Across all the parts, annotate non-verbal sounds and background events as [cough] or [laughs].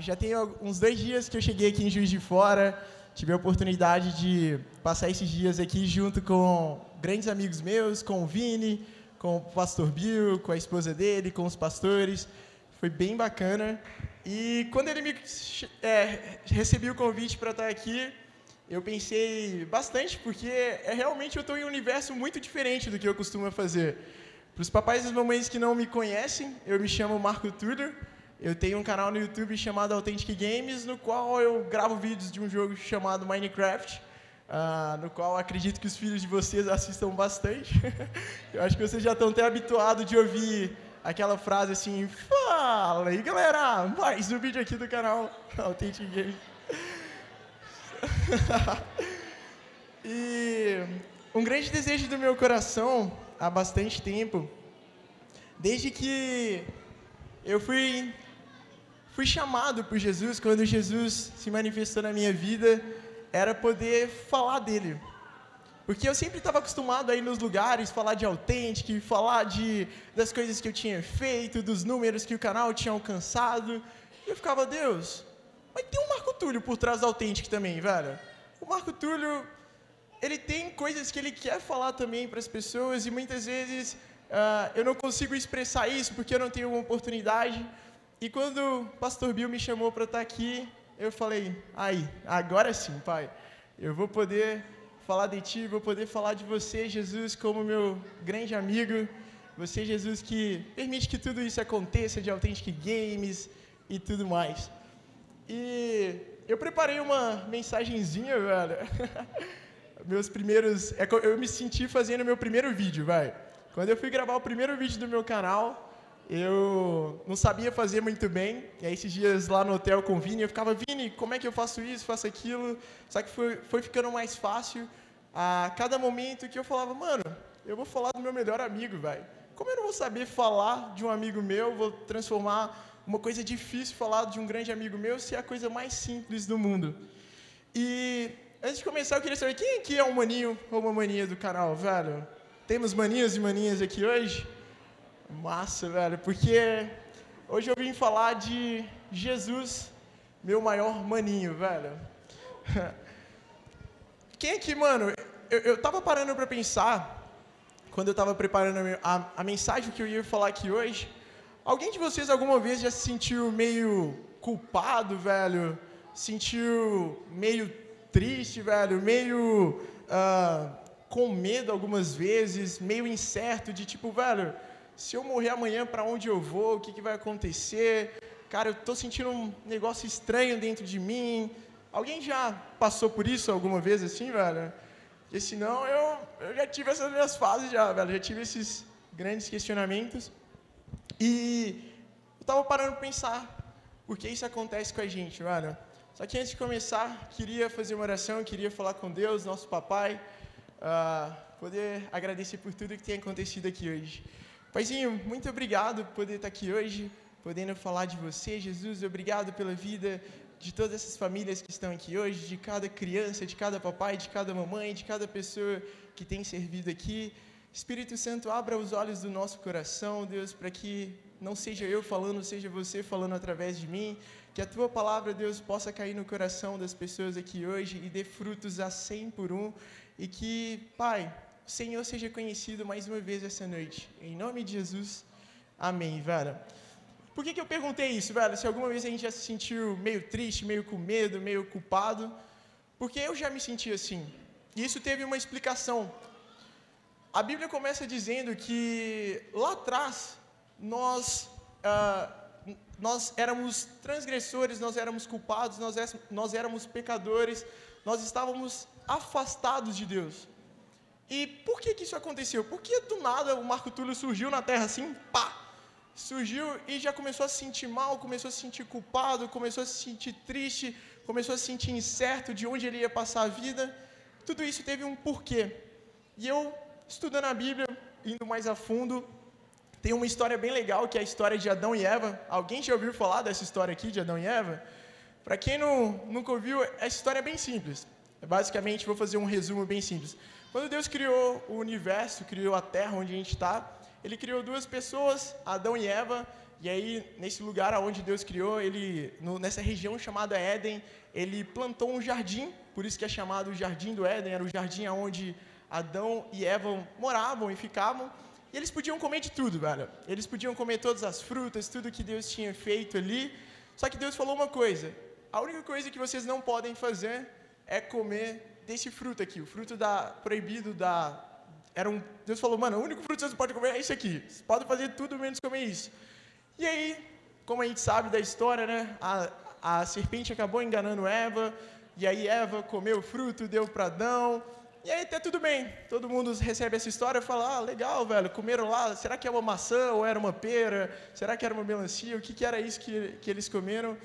já tem uns dois dias que eu cheguei aqui em Juiz de Fora. Tive a oportunidade de passar esses dias aqui junto com grandes amigos meus, com o Vini, com o pastor Bill, com a esposa dele, com os pastores. Foi bem bacana. E quando ele me é, recebi o convite para estar aqui, eu pensei bastante, porque é, realmente eu estou em um universo muito diferente do que eu costumo fazer. Para os papais e mamães que não me conhecem, eu me chamo Marco Tudor. Eu tenho um canal no YouTube chamado Authentic Games, no qual eu gravo vídeos de um jogo chamado Minecraft, uh, no qual acredito que os filhos de vocês assistam bastante. [laughs] eu acho que vocês já estão até habituados de ouvir aquela frase assim, fala aí galera, mais um vídeo aqui do canal [laughs] Authentic Games. [laughs] e um grande desejo do meu coração há bastante tempo, desde que eu fui fui chamado por Jesus, quando Jesus se manifestou na minha vida, era poder falar dele. Porque eu sempre estava acostumado a ir nos lugares, falar de Authentic, falar de, das coisas que eu tinha feito, dos números que o canal tinha alcançado. E eu ficava, Deus, mas tem um Marco Túlio por trás do Authentic também, velho. O Marco Túlio, ele tem coisas que ele quer falar também para as pessoas e muitas vezes uh, eu não consigo expressar isso porque eu não tenho uma oportunidade. E quando o pastor Bill me chamou para estar aqui, eu falei: aí, agora sim, pai, eu vou poder falar de ti, vou poder falar de você, Jesus, como meu grande amigo. Você, Jesus, que permite que tudo isso aconteça de Authentic Games e tudo mais. E eu preparei uma mensagenzinha, velho. [laughs] Meus primeiros. É eu me senti fazendo meu primeiro vídeo, vai. Quando eu fui gravar o primeiro vídeo do meu canal, eu não sabia fazer muito bem. E aí, esses dias lá no hotel com o Vini, eu ficava, Vini, como é que eu faço isso, faço aquilo? Só que foi, foi ficando mais fácil a cada momento que eu falava, mano, eu vou falar do meu melhor amigo, velho. Como eu não vou saber falar de um amigo meu, vou transformar uma coisa difícil falar de um grande amigo meu se é a coisa mais simples do mundo. E antes de começar, eu queria saber quem aqui é um maninho ou uma mania do canal, velho? Temos maninhos e maninhas aqui hoje? Massa, velho, porque hoje eu vim falar de Jesus, meu maior maninho, velho. [laughs] Quem aqui, mano, eu, eu tava parando para pensar, quando eu tava preparando a, a, a mensagem que eu ia falar aqui hoje, alguém de vocês alguma vez já se sentiu meio culpado, velho? Sentiu meio triste, velho? Meio uh, com medo algumas vezes, meio incerto de tipo, velho se eu morrer amanhã, para onde eu vou? O que, que vai acontecer? Cara, eu estou sentindo um negócio estranho dentro de mim. Alguém já passou por isso alguma vez assim, velho? Porque senão eu, eu já tive essas minhas fases já, velho. Já tive esses grandes questionamentos. E eu estava parando para pensar por que isso acontece com a gente, velho. Só que antes de começar, queria fazer uma oração, queria falar com Deus, nosso papai, uh, poder agradecer por tudo que tem acontecido aqui hoje. Paizinho, muito obrigado por poder estar aqui hoje, podendo falar de você, Jesus. Obrigado pela vida de todas essas famílias que estão aqui hoje, de cada criança, de cada papai, de cada mamãe, de cada pessoa que tem servido aqui. Espírito Santo, abra os olhos do nosso coração, Deus, para que não seja eu falando, seja você falando através de mim. Que a tua palavra, Deus, possa cair no coração das pessoas aqui hoje e dê frutos a cem por um. E que, Pai, Senhor seja conhecido mais uma vez essa noite. Em nome de Jesus, amém, velho. Por que, que eu perguntei isso, velho? Se alguma vez a gente já se sentiu meio triste, meio com medo, meio culpado. Porque eu já me senti assim. E isso teve uma explicação. A Bíblia começa dizendo que lá atrás nós, uh, nós éramos transgressores, nós éramos culpados, nós, nós éramos pecadores, nós estávamos afastados de Deus. E por que, que isso aconteceu? Porque do nada o Marco Túlio surgiu na Terra assim, pá! Surgiu e já começou a se sentir mal, começou a se sentir culpado, começou a se sentir triste, começou a se sentir incerto de onde ele ia passar a vida. Tudo isso teve um porquê. E eu, estudando a Bíblia, indo mais a fundo, tem uma história bem legal que é a história de Adão e Eva. Alguém já ouviu falar dessa história aqui de Adão e Eva? Para quem não, nunca ouviu, essa história é bem simples. Basicamente, vou fazer um resumo bem simples. Quando Deus criou o universo, criou a terra onde a gente está, Ele criou duas pessoas, Adão e Eva, E aí, nesse lugar onde Deus criou, ele, no, nessa região chamada Éden, ele plantou um jardim, por isso que é chamado Jardim do Éden, era o jardim onde Adão e Eva moravam e ficavam. E eles podiam comer de tudo, velho. Eles podiam comer todas as frutas, tudo que Deus tinha feito ali. Só que Deus falou uma coisa: a única coisa que vocês não podem fazer é comer desse fruto aqui, o fruto da proibido da era um Deus falou, mano, o único fruto que vocês podem comer é isso aqui. Vocês podem fazer tudo menos comer isso. E aí, como a gente sabe da história, né? A, a serpente acabou enganando Eva, e aí Eva comeu o fruto, deu para Adão. E aí até tudo bem, todo mundo recebe essa história e fala, ah, legal, velho, comeram lá, será que é uma maçã ou era uma pera? Será que era uma melancia? O que, que era isso que, que eles comeram?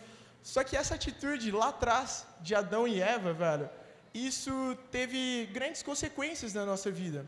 Só que essa atitude lá atrás de Adão e Eva, velho, isso teve grandes consequências na nossa vida.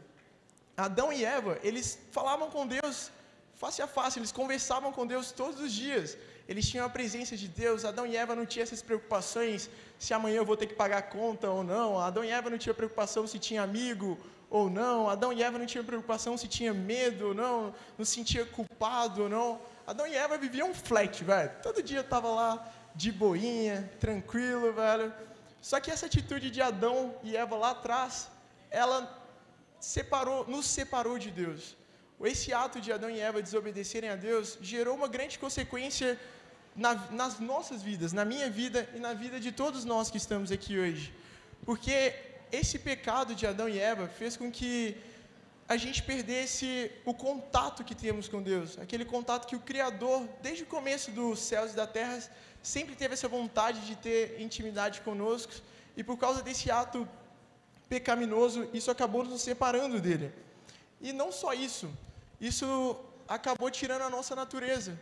Adão e Eva, eles falavam com Deus face a face, eles conversavam com Deus todos os dias eles tinham a presença de Deus. Adão e Eva não tinham essas preocupações se amanhã eu vou ter que pagar a conta ou não. Adão e Eva não tinham preocupação se tinha amigo ou não. Adão e Eva não tinham preocupação se tinha medo ou não, não se sentia culpado ou não. Adão e Eva viviam flat, velho. Todo dia estava lá de boinha, tranquilo, velho. Só que essa atitude de Adão e Eva lá atrás, ela separou, nos separou de Deus. Esse ato de Adão e Eva desobedecerem a Deus gerou uma grande consequência na, nas nossas vidas, na minha vida e na vida de todos nós que estamos aqui hoje. Porque esse pecado de Adão e Eva fez com que a gente perdesse o contato que temos com Deus, aquele contato que o Criador, desde o começo dos céus e da terra, sempre teve essa vontade de ter intimidade conosco, e por causa desse ato pecaminoso, isso acabou nos separando dele. E não só isso, isso acabou tirando a nossa natureza.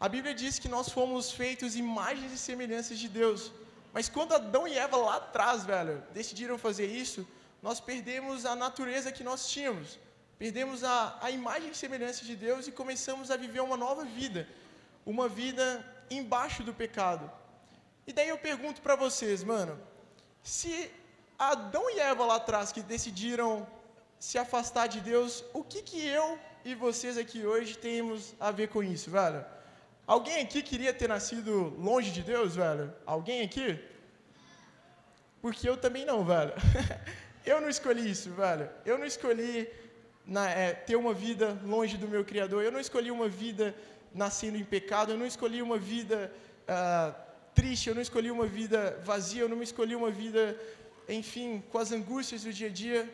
A Bíblia diz que nós fomos feitos imagens e semelhanças de Deus. Mas quando Adão e Eva lá atrás, velho, decidiram fazer isso, nós perdemos a natureza que nós tínhamos. Perdemos a, a imagem e semelhança de Deus e começamos a viver uma nova vida. Uma vida embaixo do pecado. E daí eu pergunto para vocês, mano, se Adão e Eva lá atrás que decidiram se afastar de Deus, o que que eu e vocês aqui hoje temos a ver com isso, velho? Alguém aqui queria ter nascido longe de Deus, velho? Alguém aqui? Porque eu também não, velho. [laughs] eu não escolhi isso, velho. Eu não escolhi na, é, ter uma vida longe do meu Criador. Eu não escolhi uma vida nascendo em pecado. Eu não escolhi uma vida uh, triste. Eu não escolhi uma vida vazia. Eu não escolhi uma vida, enfim, com as angústias do dia a dia.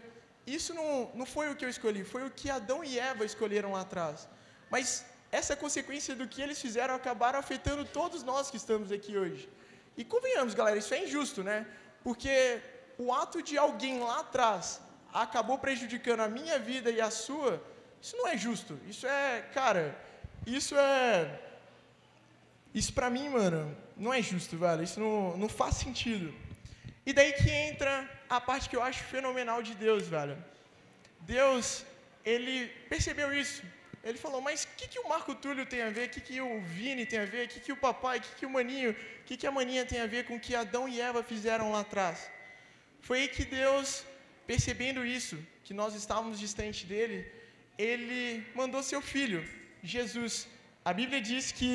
Isso não, não foi o que eu escolhi. Foi o que Adão e Eva escolheram lá atrás. Mas essa consequência do que eles fizeram acabaram afetando todos nós que estamos aqui hoje. E convenhamos, galera, isso é injusto, né? Porque o ato de alguém lá atrás acabou prejudicando a minha vida e a sua, isso não é justo. Isso é, cara, isso é. Isso pra mim, mano, não é justo, velho. Isso não, não faz sentido. E daí que entra a parte que eu acho fenomenal de Deus, velho. Deus, ele percebeu isso. Ele falou, mas o que, que o Marco Túlio tem a ver? O que, que o Vini tem a ver? O que, que o papai? O que, que o Maninho? O que, que a Maninha tem a ver com o que Adão e Eva fizeram lá atrás? Foi aí que Deus, percebendo isso, que nós estávamos distante dele, ele mandou seu filho, Jesus. A Bíblia diz que,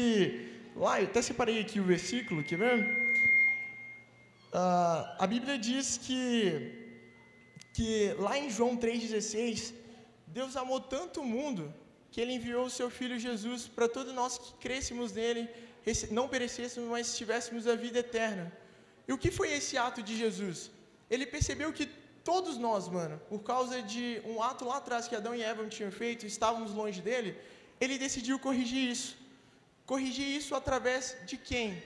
lá, eu até separei aqui o versículo, quer ver? Uh, a Bíblia diz que, que lá em João 3,16, Deus amou tanto o mundo que ele enviou o seu filho Jesus para todos nós que crescemos nele, não perecêssemos, mas tivéssemos a vida eterna. E o que foi esse ato de Jesus? Ele percebeu que todos nós, mano, por causa de um ato lá atrás que Adão e Eva tinham feito, estávamos longe dele, ele decidiu corrigir isso. Corrigir isso através de quem?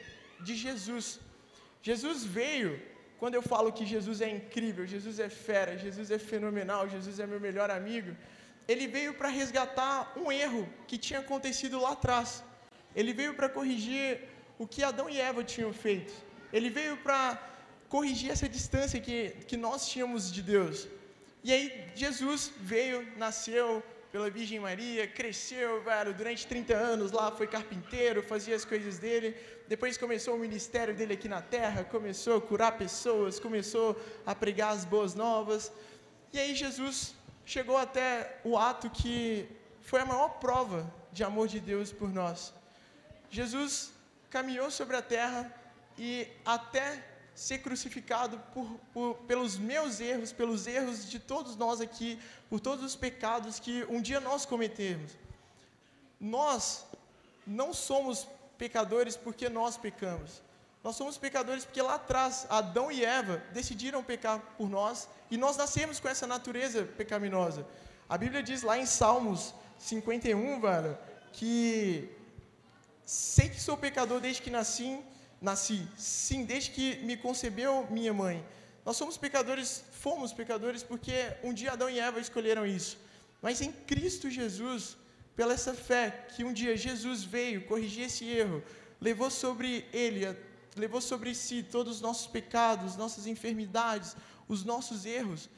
De Jesus. Jesus veio, quando eu falo que Jesus é incrível, Jesus é fera, Jesus é fenomenal, Jesus é meu melhor amigo, ele veio para resgatar um erro que tinha acontecido lá atrás. Ele veio para corrigir o que Adão e Eva tinham feito. Ele veio para corrigir essa distância que, que nós tínhamos de Deus. E aí Jesus veio, nasceu pela Virgem Maria, cresceu, velho, durante 30 anos lá, foi carpinteiro, fazia as coisas dele. Depois começou o ministério dele aqui na terra, começou a curar pessoas, começou a pregar as boas novas. E aí Jesus chegou até o ato que foi a maior prova de amor de Deus por nós. Jesus caminhou sobre a terra e até ser crucificado por, por, pelos meus erros, pelos erros de todos nós aqui, por todos os pecados que um dia nós cometemos. Nós não somos pecadores porque nós pecamos. Nós somos pecadores porque lá atrás Adão e Eva decidiram pecar por nós e nós nascemos com essa natureza pecaminosa. A Bíblia diz lá em Salmos 51, velho, que sei que sou pecador desde que nasci, nasci, sim, desde que me concebeu minha mãe. Nós somos pecadores, fomos pecadores porque um dia Adão e Eva escolheram isso. Mas em Cristo Jesus, pela essa fé que um dia Jesus veio corrigir esse erro, levou sobre ele, levou sobre si todos os nossos pecados, nossas enfermidades, os nossos erros,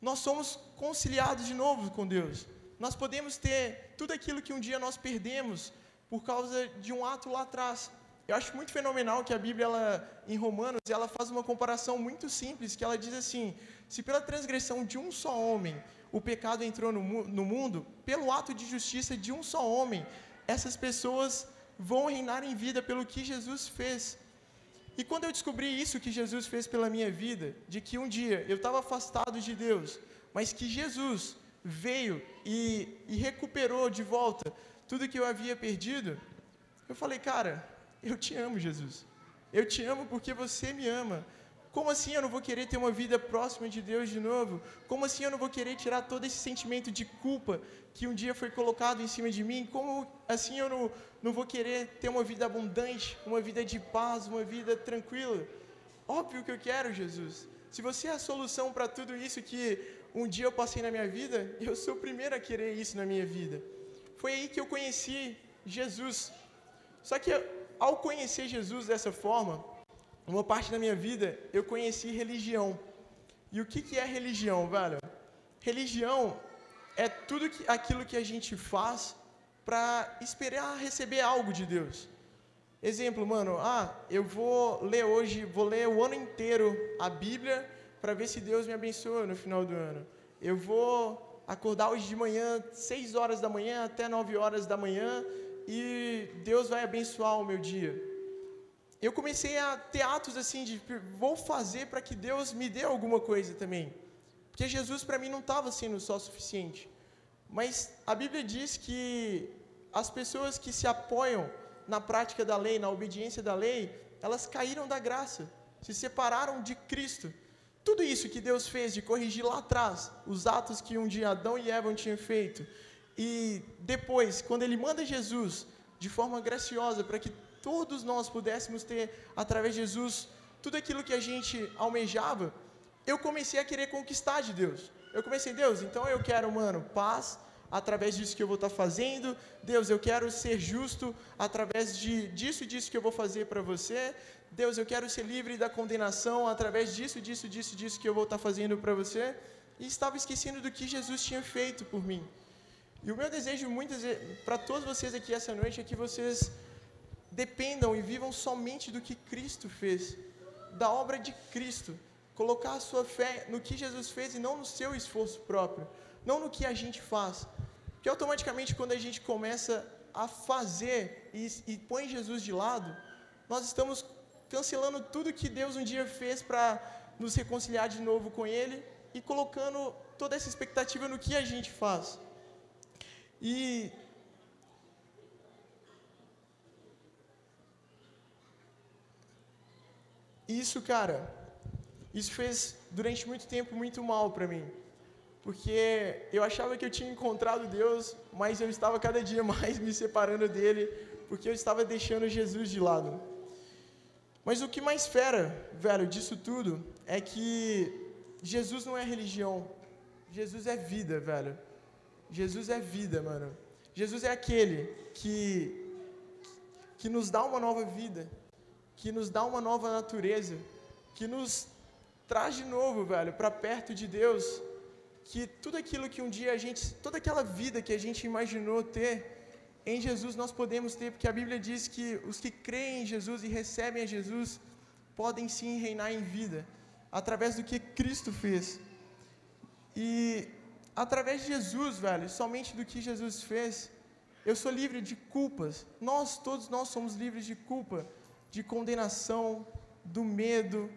nós somos conciliados de novo com Deus. Nós podemos ter tudo aquilo que um dia nós perdemos por causa de um ato lá atrás. Eu acho muito fenomenal que a Bíblia, ela, em Romanos, ela faz uma comparação muito simples, que ela diz assim: se pela transgressão de um só homem o pecado entrou no, no mundo, pelo ato de justiça de um só homem, essas pessoas vão reinar em vida pelo que Jesus fez. E quando eu descobri isso que Jesus fez pela minha vida, de que um dia eu estava afastado de Deus, mas que Jesus veio e, e recuperou de volta tudo que eu havia perdido, eu falei, cara, eu te amo, Jesus. Eu te amo porque você me ama. Como assim eu não vou querer ter uma vida próxima de Deus de novo? Como assim eu não vou querer tirar todo esse sentimento de culpa que um dia foi colocado em cima de mim? Como assim eu não, não vou querer ter uma vida abundante, uma vida de paz, uma vida tranquila? Óbvio que eu quero, Jesus. Se você é a solução para tudo isso que um dia eu passei na minha vida, eu sou o primeiro a querer isso na minha vida. Foi aí que eu conheci Jesus. Só que ao conhecer Jesus dessa forma, uma parte da minha vida eu conheci religião. E o que, que é religião, velho? Religião é tudo que, aquilo que a gente faz para esperar receber algo de Deus. Exemplo, mano, ah, eu vou ler hoje, vou ler o ano inteiro a Bíblia para ver se Deus me abençoa no final do ano. Eu vou acordar hoje de manhã, 6 horas da manhã até 9 horas da manhã e Deus vai abençoar o meu dia eu comecei a ter atos assim de vou fazer para que Deus me dê alguma coisa também. Porque Jesus para mim não estava sendo só suficiente. Mas a Bíblia diz que as pessoas que se apoiam na prática da lei, na obediência da lei, elas caíram da graça, se separaram de Cristo. Tudo isso que Deus fez de corrigir lá atrás, os atos que um dia Adão e Eva tinham feito, e depois, quando Ele manda Jesus de forma graciosa para que todos nós pudéssemos ter, através de Jesus, tudo aquilo que a gente almejava, eu comecei a querer conquistar de Deus. Eu comecei, Deus, então eu quero, mano, paz através disso que eu vou estar fazendo. Deus, eu quero ser justo através de, disso e disso que eu vou fazer para você. Deus, eu quero ser livre da condenação através disso, disso, disso, disso que eu vou estar fazendo para você. E estava esquecendo do que Jesus tinha feito por mim. E o meu desejo, muitas para todos vocês aqui essa noite, é que vocês dependam e vivam somente do que Cristo fez, da obra de Cristo. Colocar a sua fé no que Jesus fez e não no seu esforço próprio, não no que a gente faz. Porque automaticamente, quando a gente começa a fazer e, e põe Jesus de lado, nós estamos cancelando tudo que Deus um dia fez para nos reconciliar de novo com Ele e colocando toda essa expectativa no que a gente faz. E isso, cara, isso fez durante muito tempo muito mal para mim. Porque eu achava que eu tinha encontrado Deus, mas eu estava cada dia [laughs] mais me separando dele, porque eu estava deixando Jesus de lado. Mas o que mais fera, velho, disso tudo, é que Jesus não é religião. Jesus é vida, velho. Jesus é vida, mano. Jesus é aquele que que nos dá uma nova vida, que nos dá uma nova natureza, que nos traz de novo, velho, para perto de Deus, que tudo aquilo que um dia a gente, toda aquela vida que a gente imaginou ter, em Jesus nós podemos ter, porque a Bíblia diz que os que creem em Jesus e recebem a Jesus podem sim reinar em vida, através do que Cristo fez. E através de Jesus, velho, somente do que Jesus fez, Eu sou livre de culpas. Nós, todos nós somos livres de culpa, de condenação, do medo,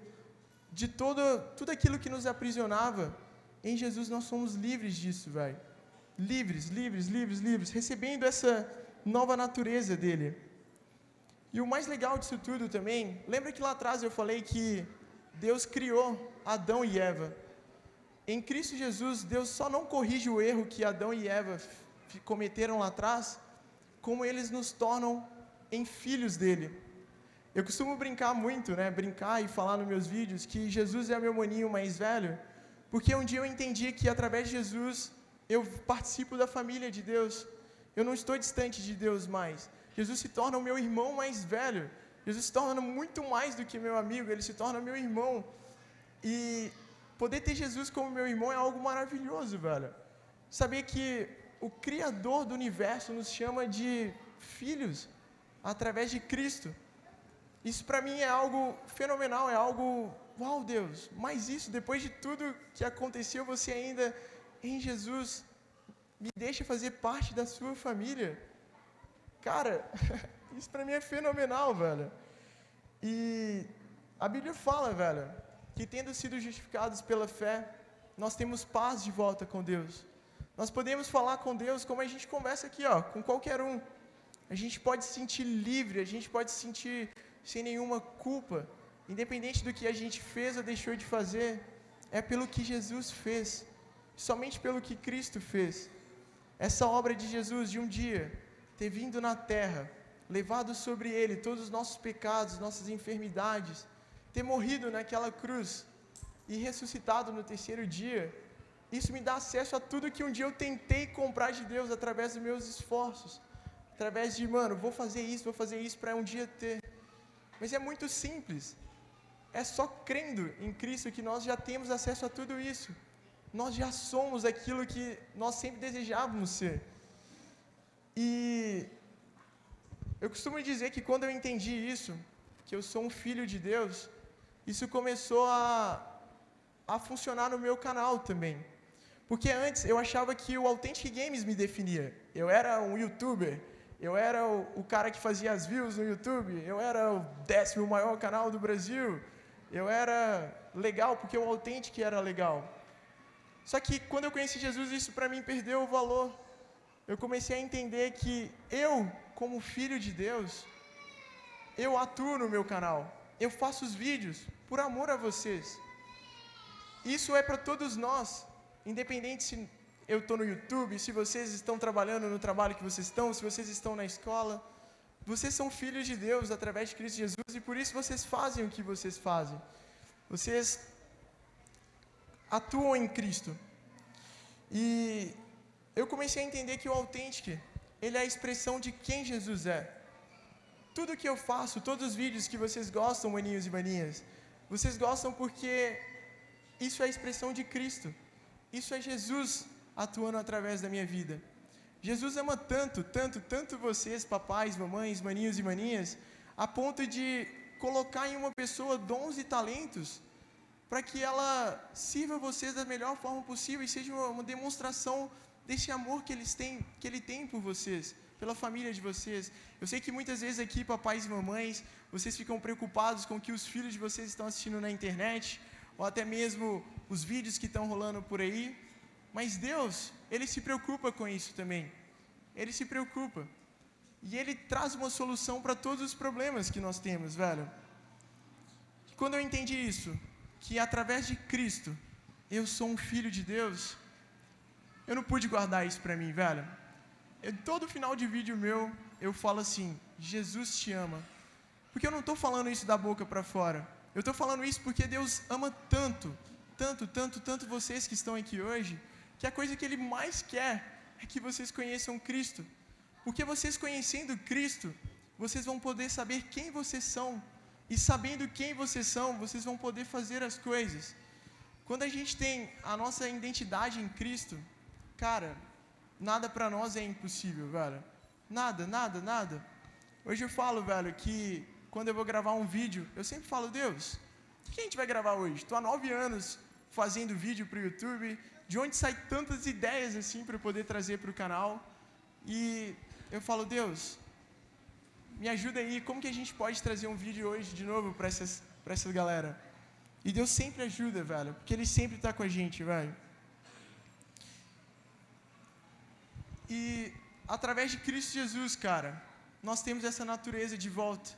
de todo, tudo aquilo que nos aprisionava. Em Jesus nós somos livres disso, velho. Livres, livres, livres, livres, recebendo essa nova natureza dele. E o mais legal disso tudo também, lembra que lá atrás eu falei que Deus criou Adão e Eva. Em Cristo Jesus, Deus só não corrige o erro que Adão e Eva cometeram lá atrás, como eles nos tornam em filhos dele. Eu costumo brincar muito, né? Brincar e falar nos meus vídeos que Jesus é meu maninho mais velho, porque um dia eu entendi que através de Jesus eu participo da família de Deus. Eu não estou distante de Deus mais. Jesus se torna o meu irmão mais velho. Jesus se torna muito mais do que meu amigo, ele se torna meu irmão. E poder ter Jesus como meu irmão é algo maravilhoso, velho. Saber que o Criador do universo nos chama de filhos através de Cristo. Isso para mim é algo fenomenal, é algo, uau Deus, mas isso, depois de tudo que aconteceu, você ainda em Jesus me deixa fazer parte da sua família. Cara, [laughs] isso para mim é fenomenal, velho. E a Bíblia fala, velho, que tendo sido justificados pela fé, nós temos paz de volta com Deus. Nós podemos falar com Deus como a gente conversa aqui, ó, com qualquer um. A gente pode se sentir livre, a gente pode se sentir sem nenhuma culpa, independente do que a gente fez ou deixou de fazer, é pelo que Jesus fez, somente pelo que Cristo fez. Essa obra de Jesus de um dia ter vindo na terra, levado sobre ele todos os nossos pecados, nossas enfermidades, ter morrido naquela cruz e ressuscitado no terceiro dia, isso me dá acesso a tudo que um dia eu tentei comprar de Deus através dos meus esforços, através de, mano, vou fazer isso, vou fazer isso para um dia ter. Mas é muito simples. É só crendo em Cristo que nós já temos acesso a tudo isso nós já somos aquilo que nós sempre desejávamos ser. E eu costumo dizer que quando eu entendi isso, que eu sou um filho de Deus, isso começou a, a funcionar no meu canal também. Porque antes eu achava que o Authentic Games me definia. Eu era um youtuber, eu era o, o, cara que fazia as views no YouTube, eu era o décimo maior canal do Brasil, eu era legal porque o Authentic era legal. Só que quando eu conheci Jesus, isso para mim perdeu o valor. Eu comecei a entender que eu, como filho de Deus, eu atuo no meu canal. Eu faço os vídeos por amor a vocês. Isso é para todos nós, independente se eu estou no YouTube, se vocês estão trabalhando no trabalho que vocês estão, se vocês estão na escola. Vocês são filhos de Deus através de Cristo Jesus e por isso vocês fazem o que vocês fazem. Vocês atuam em Cristo. E eu comecei a entender que o autêntico, ele é a expressão de quem Jesus é. Tudo que eu faço, todos os vídeos que vocês gostam, maninhos e maninhas, vocês gostam porque isso é a expressão de Cristo. Isso é Jesus atuando através da minha vida. Jesus ama tanto, tanto, tanto vocês, papais, mamães, maninhos e maninhas, a ponto de colocar em uma pessoa dons e talentos para que ela sirva vocês da melhor forma possível e seja uma, demonstração desse amor que, eles têm, que Ele tem por vocês, pela família de vocês. Eu sei que muitas vezes aqui, papais e mamães, vocês ficam preocupados com o que os filhos de vocês estão assistindo na internet, ou até mesmo os vídeos que estão rolando por aí, mas Deus, Ele se preocupa com isso também. Ele se preocupa. E Ele traz uma solução para todos os problemas que nós temos, velho. Quando eu entendi isso, que através de Cristo eu sou um filho de Deus, eu não pude guardar isso para mim, velho. Eu, todo final de vídeo meu eu falo assim: Jesus te ama. Porque eu não estou falando isso da boca para fora. Eu estou falando isso porque Deus ama tanto, tanto, tanto, tanto vocês que estão aqui hoje, que a coisa que Ele mais quer é que vocês conheçam Cristo. Porque vocês conhecendo Cristo, vocês vão poder saber quem vocês são e sabendo quem vocês são, vocês vão poder fazer as coisas. Quando a gente tem a nossa identidade em Cristo, cara, nada para nós é impossível, velho. Nada, nada, nada. Hoje eu falo, velho, que quando eu vou gravar um vídeo, eu sempre falo, Deus, o que a gente vai gravar hoje? Estou há nove anos fazendo vídeo para o YouTube. De onde saem tantas ideias assim para poder trazer para o canal? E eu falo, Deus, me ajuda aí, como que a gente pode trazer um vídeo hoje de novo para essas para essa galera? E Deus sempre ajuda, velho, porque ele sempre está com a gente, velho. E através de Cristo Jesus, cara, nós temos essa natureza de volta.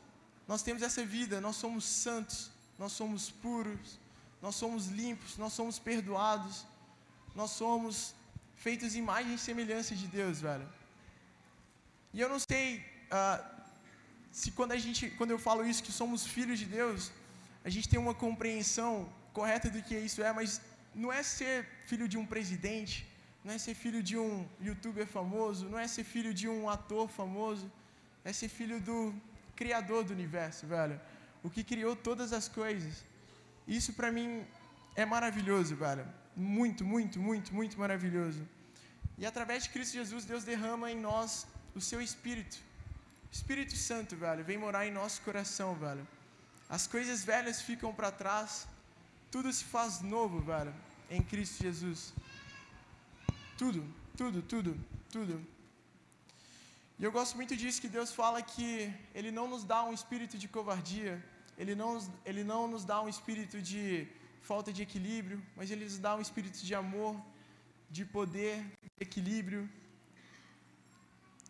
Nós temos essa vida, nós somos santos, nós somos puros, nós somos limpos, nós somos perdoados, nós somos feitos imagem e semelhança de Deus, velho. E eu não sei uh, se quando a gente, quando eu falo isso que somos filhos de Deus, a gente tem uma compreensão correta do que isso é, mas não é ser filho de um presidente, não é ser filho de um youtuber famoso, não é ser filho de um ator famoso, é ser filho do Criador do universo, velho. O que criou todas as coisas. Isso para mim é maravilhoso, velho. Muito, muito, muito, muito maravilhoso. E através de Cristo Jesus, Deus derrama em nós o seu Espírito. Espírito Santo, velho, vem morar em nosso coração, velho. As coisas velhas ficam para trás, tudo se faz novo, velho, em Cristo Jesus. Tudo, tudo, tudo, tudo. E eu gosto muito disso que Deus fala que Ele não nos dá um espírito de covardia, Ele não, ele não nos dá um espírito de falta de equilíbrio, mas Ele nos dá um espírito de amor, de poder, de equilíbrio.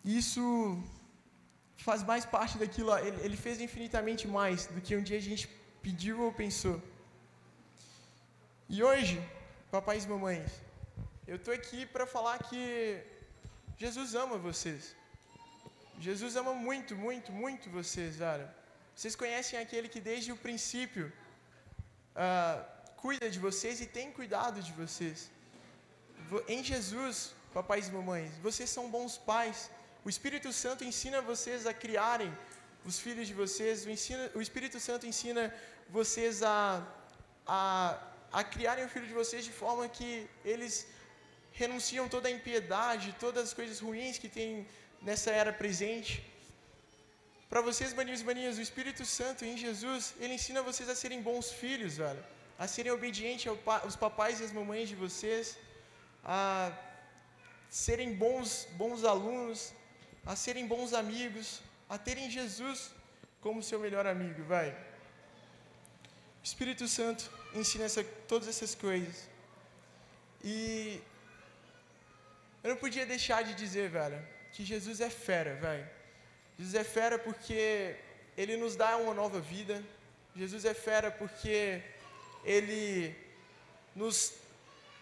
Isso faz mais parte daquilo, ele, ele fez infinitamente mais do que um dia a gente pediu ou pensou. E hoje, papais e mamães, eu estou aqui para falar que Jesus ama vocês. Jesus ama muito, muito, muito vocês, velho. Vocês conhecem aquele que desde o princípio uh, cuida de vocês e tem cuidado de vocês. Em Jesus, papais e mamães, vocês são bons pais. O Espírito Santo ensina vocês a criarem os filhos de vocês. O, ensina, o Espírito Santo ensina vocês a, a, a criarem o filho de vocês de forma que eles renunciam toda a impiedade, todas as coisas ruins que tem nessa era presente. Para vocês, maninhos e maninhas, o Espírito Santo em Jesus, ele ensina vocês a serem bons filhos, velho. A serem obedientes aos papais e às mamães de vocês, a serem bons, bons alunos, a serem bons amigos, a terem Jesus como seu melhor amigo, vai. O Espírito Santo ensina essa, todas essas coisas. E eu não podia deixar de dizer, velho, que Jesus é fera, velho. Jesus é fera porque ele nos dá uma nova vida. Jesus é fera porque ele nos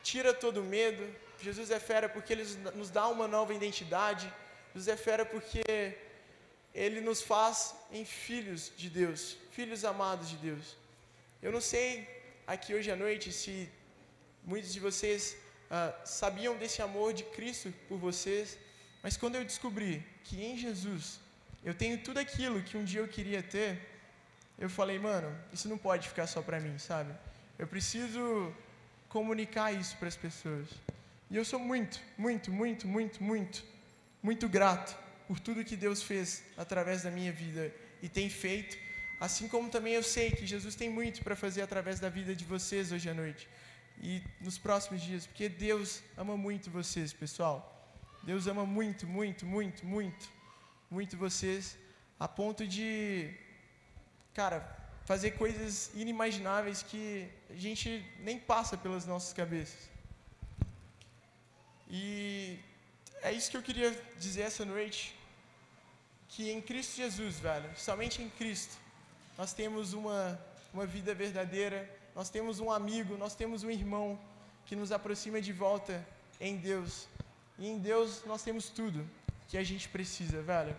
tira todo medo. Jesus é fera porque ele nos dá uma nova identidade. Jesus é fera porque ele nos faz em filhos de Deus, filhos amados de Deus. Eu não sei aqui hoje à noite se muitos de vocês ah, sabiam desse amor de Cristo por vocês, mas quando eu descobri que em Jesus eu tenho tudo aquilo que um dia eu queria ter, eu falei, mano, isso não pode ficar só para mim, sabe? Eu preciso comunicar isso para as pessoas. E eu sou muito, muito, muito, muito, muito, muito grato por tudo que Deus fez através da minha vida e tem feito, assim como também eu sei que Jesus tem muito para fazer através da vida de vocês hoje à noite e nos próximos dias, porque Deus ama muito vocês, pessoal. Deus ama muito, muito, muito, muito, muito vocês, a ponto de, cara, fazer coisas inimagináveis que a gente nem passa pelas nossas cabeças. E é isso que eu queria dizer essa noite, que em Cristo Jesus, velho, somente em Cristo, nós temos uma, uma vida verdadeira, nós temos um amigo, nós temos um irmão que nos aproxima de volta em Deus. E em Deus nós temos tudo que a gente precisa, velho.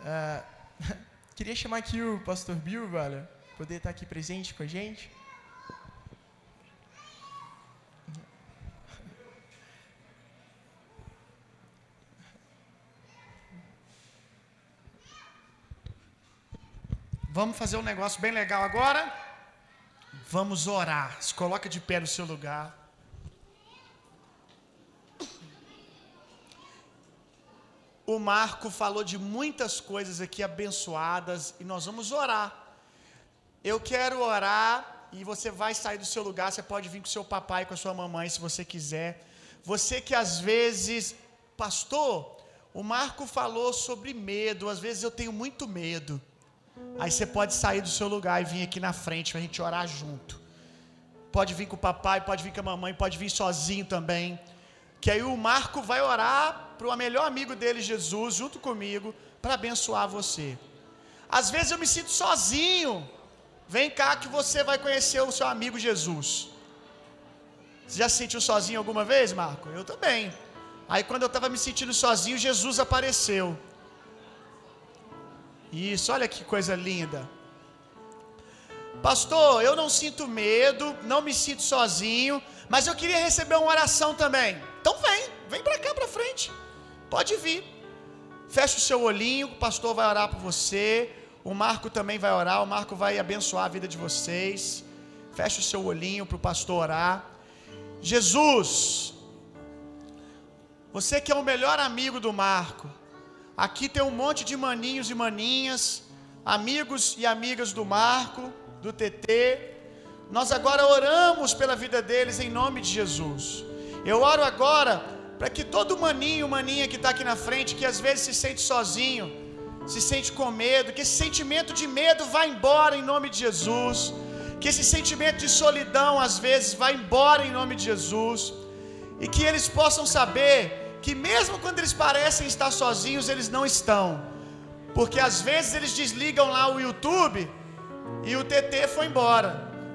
Uh, [laughs] queria chamar aqui o pastor Bill, velho, poder estar aqui presente com a gente. Vamos fazer um negócio bem legal agora. Vamos orar. Se coloca de pé no seu lugar. O Marco falou de muitas coisas aqui abençoadas e nós vamos orar. eu quero orar e você vai sair do seu lugar. Você pode vir com seu papai, com a sua mamãe, se você quiser. Você que às vezes, pastor, o Marco falou sobre medo. Às vezes eu tenho muito medo. Aí você pode sair do seu lugar e vir aqui na frente para a gente orar junto. Pode vir com o papai, pode vir com a mamãe, pode vir sozinho também. Que aí o Marco vai orar para o melhor amigo dele, Jesus, junto comigo, para abençoar você. Às vezes eu me sinto sozinho. Vem cá que você vai conhecer o seu amigo Jesus. Você já se sentiu sozinho alguma vez, Marco? Eu também. Aí quando eu estava me sentindo sozinho, Jesus apareceu. Isso, olha que coisa linda. Pastor, eu não sinto medo, não me sinto sozinho, mas eu queria receber uma oração também. Então vem, vem para cá para frente. Pode vir. Fecha o seu olhinho, o pastor vai orar por você. O Marco também vai orar, o Marco vai abençoar a vida de vocês. Fecha o seu olhinho para o pastor orar. Jesus, você que é o melhor amigo do Marco, aqui tem um monte de maninhos e maninhas, amigos e amigas do Marco, do TT. Nós agora oramos pela vida deles em nome de Jesus. Eu oro agora para que todo maninho, maninha que está aqui na frente, que às vezes se sente sozinho, se sente com medo, que esse sentimento de medo vá embora em nome de Jesus, que esse sentimento de solidão às vezes vá embora em nome de Jesus, e que eles possam saber que mesmo quando eles parecem estar sozinhos, eles não estão, porque às vezes eles desligam lá o YouTube e o TT foi embora,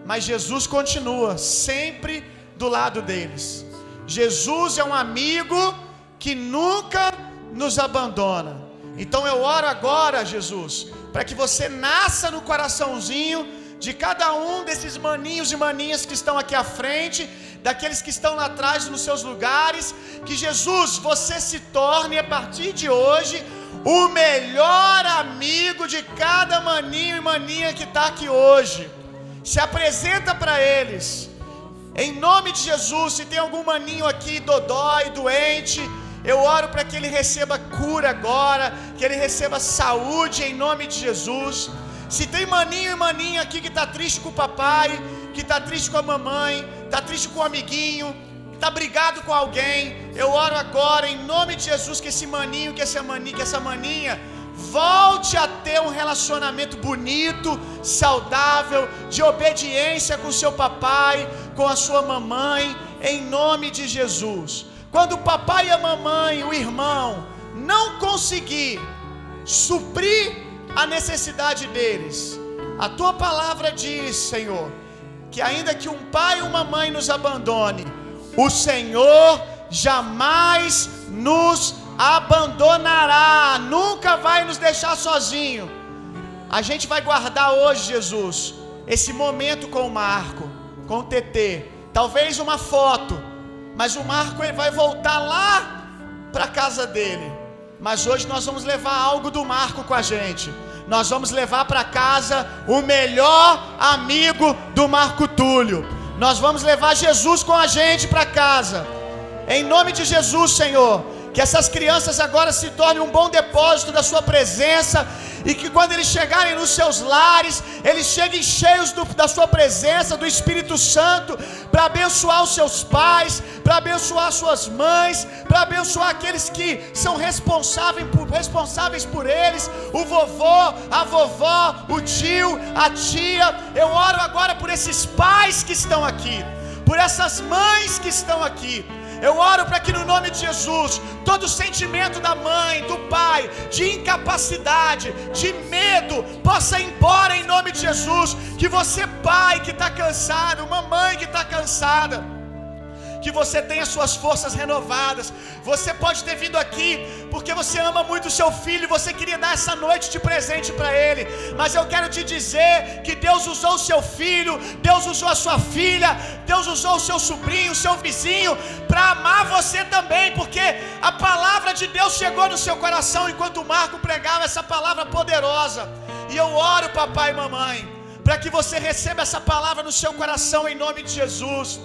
mas Jesus continua sempre do lado deles. Jesus é um amigo que nunca nos abandona. Então eu oro agora, Jesus, para que você nasça no coraçãozinho de cada um desses maninhos e maninhas que estão aqui à frente, daqueles que estão lá atrás nos seus lugares, que Jesus, você se torne a partir de hoje o melhor amigo de cada maninho e maninha que está aqui hoje. Se apresenta para eles. Em nome de Jesus, se tem algum maninho aqui dodói, doente, eu oro para que ele receba cura agora, que ele receba saúde em nome de Jesus. Se tem maninho e maninha aqui que está triste com o papai, que está triste com a mamãe, está triste com o amiguinho, está brigado com alguém, eu oro agora em nome de Jesus que esse maninho, que essa maninha, que essa maninha volte a ter um relacionamento bonito, saudável, de obediência com seu papai, com a sua mamãe, em nome de Jesus. Quando o papai e a mamãe, o irmão, não conseguir suprir a necessidade deles, a tua palavra diz, Senhor, que ainda que um pai e uma mãe nos abandone, o Senhor jamais nos abandonará, nunca vai nos deixar sozinho. A gente vai guardar hoje, Jesus, esse momento com o Marco, com o TT, talvez uma foto, mas o Marco ele vai voltar lá para casa dele. Mas hoje nós vamos levar algo do Marco com a gente. Nós vamos levar para casa o melhor amigo do Marco Túlio. Nós vamos levar Jesus com a gente para casa. Em nome de Jesus, Senhor, que essas crianças agora se tornem um bom depósito da Sua presença e que quando eles chegarem nos seus lares, eles cheguem cheios do, da Sua presença, do Espírito Santo, para abençoar os seus pais, para abençoar suas mães, para abençoar aqueles que são responsáveis por, responsáveis por eles, o vovô, a vovó, o tio, a tia. Eu oro agora por esses pais que estão aqui, por essas mães que estão aqui. Eu oro para que no nome de Jesus, todo sentimento da mãe, do pai, de incapacidade, de medo, possa ir embora em nome de Jesus. Que você, pai que está cansado, mamãe que está cansada, que você tenha suas forças renovadas. Você pode ter vindo aqui porque você ama muito o seu filho você queria dar essa noite de presente para ele. Mas eu quero te dizer que Deus usou o seu filho, Deus usou a sua filha, Deus usou o seu sobrinho, o seu vizinho para amar você também, porque a palavra de Deus chegou no seu coração enquanto o Marco pregava essa palavra poderosa. E eu oro, papai e mamãe, para que você receba essa palavra no seu coração em nome de Jesus.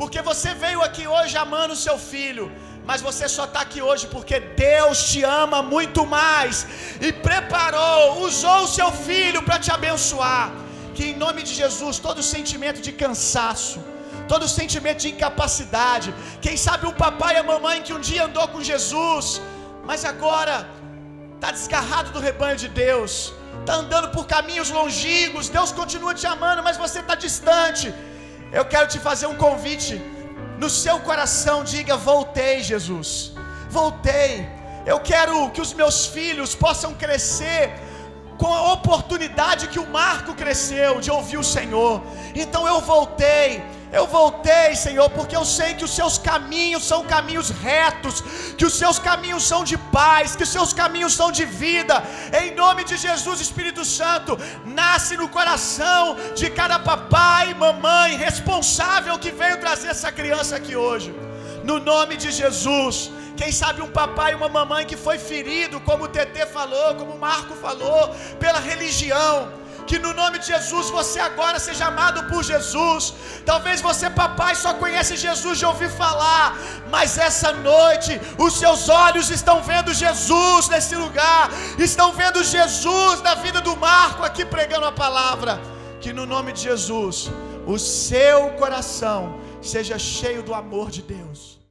Porque você veio aqui hoje amando o seu filho, mas você só está aqui hoje porque Deus te ama muito mais e preparou, usou o seu filho para te abençoar. que em nome de Jesus todo sentimento de cansaço, todo sentimento de incapacidade, quem sabe um papai e a mamãe que um dia andou com Jesus, mas agora está desgarrado do rebanho de Deus, está andando por caminhos longínquos, Deus continua te amando, mas você está distante. Eu quero te fazer um convite. No seu coração, diga: Voltei, Jesus. Voltei. Eu quero que os meus filhos possam crescer com a oportunidade que o Marco cresceu de ouvir o Senhor. Então eu voltei. Eu voltei, Senhor, porque eu sei que os seus caminhos são caminhos retos, que os seus caminhos são de paz, que os seus caminhos são de vida. Em nome de Jesus, Espírito Santo, nasce no coração de cada papai e mamãe responsável que veio trazer essa criança aqui hoje. No nome de Jesus. Quem sabe um papai e uma mamãe que foi ferido, como o TT falou, como o Marco falou, pela religião. Que no nome de Jesus você agora seja amado por Jesus. Talvez você, papai, só conhece Jesus de ouvir falar, mas essa noite os seus olhos estão vendo Jesus nesse lugar, estão vendo Jesus na vida do Marco aqui pregando a palavra. Que no nome de Jesus o seu coração seja cheio do amor de Deus.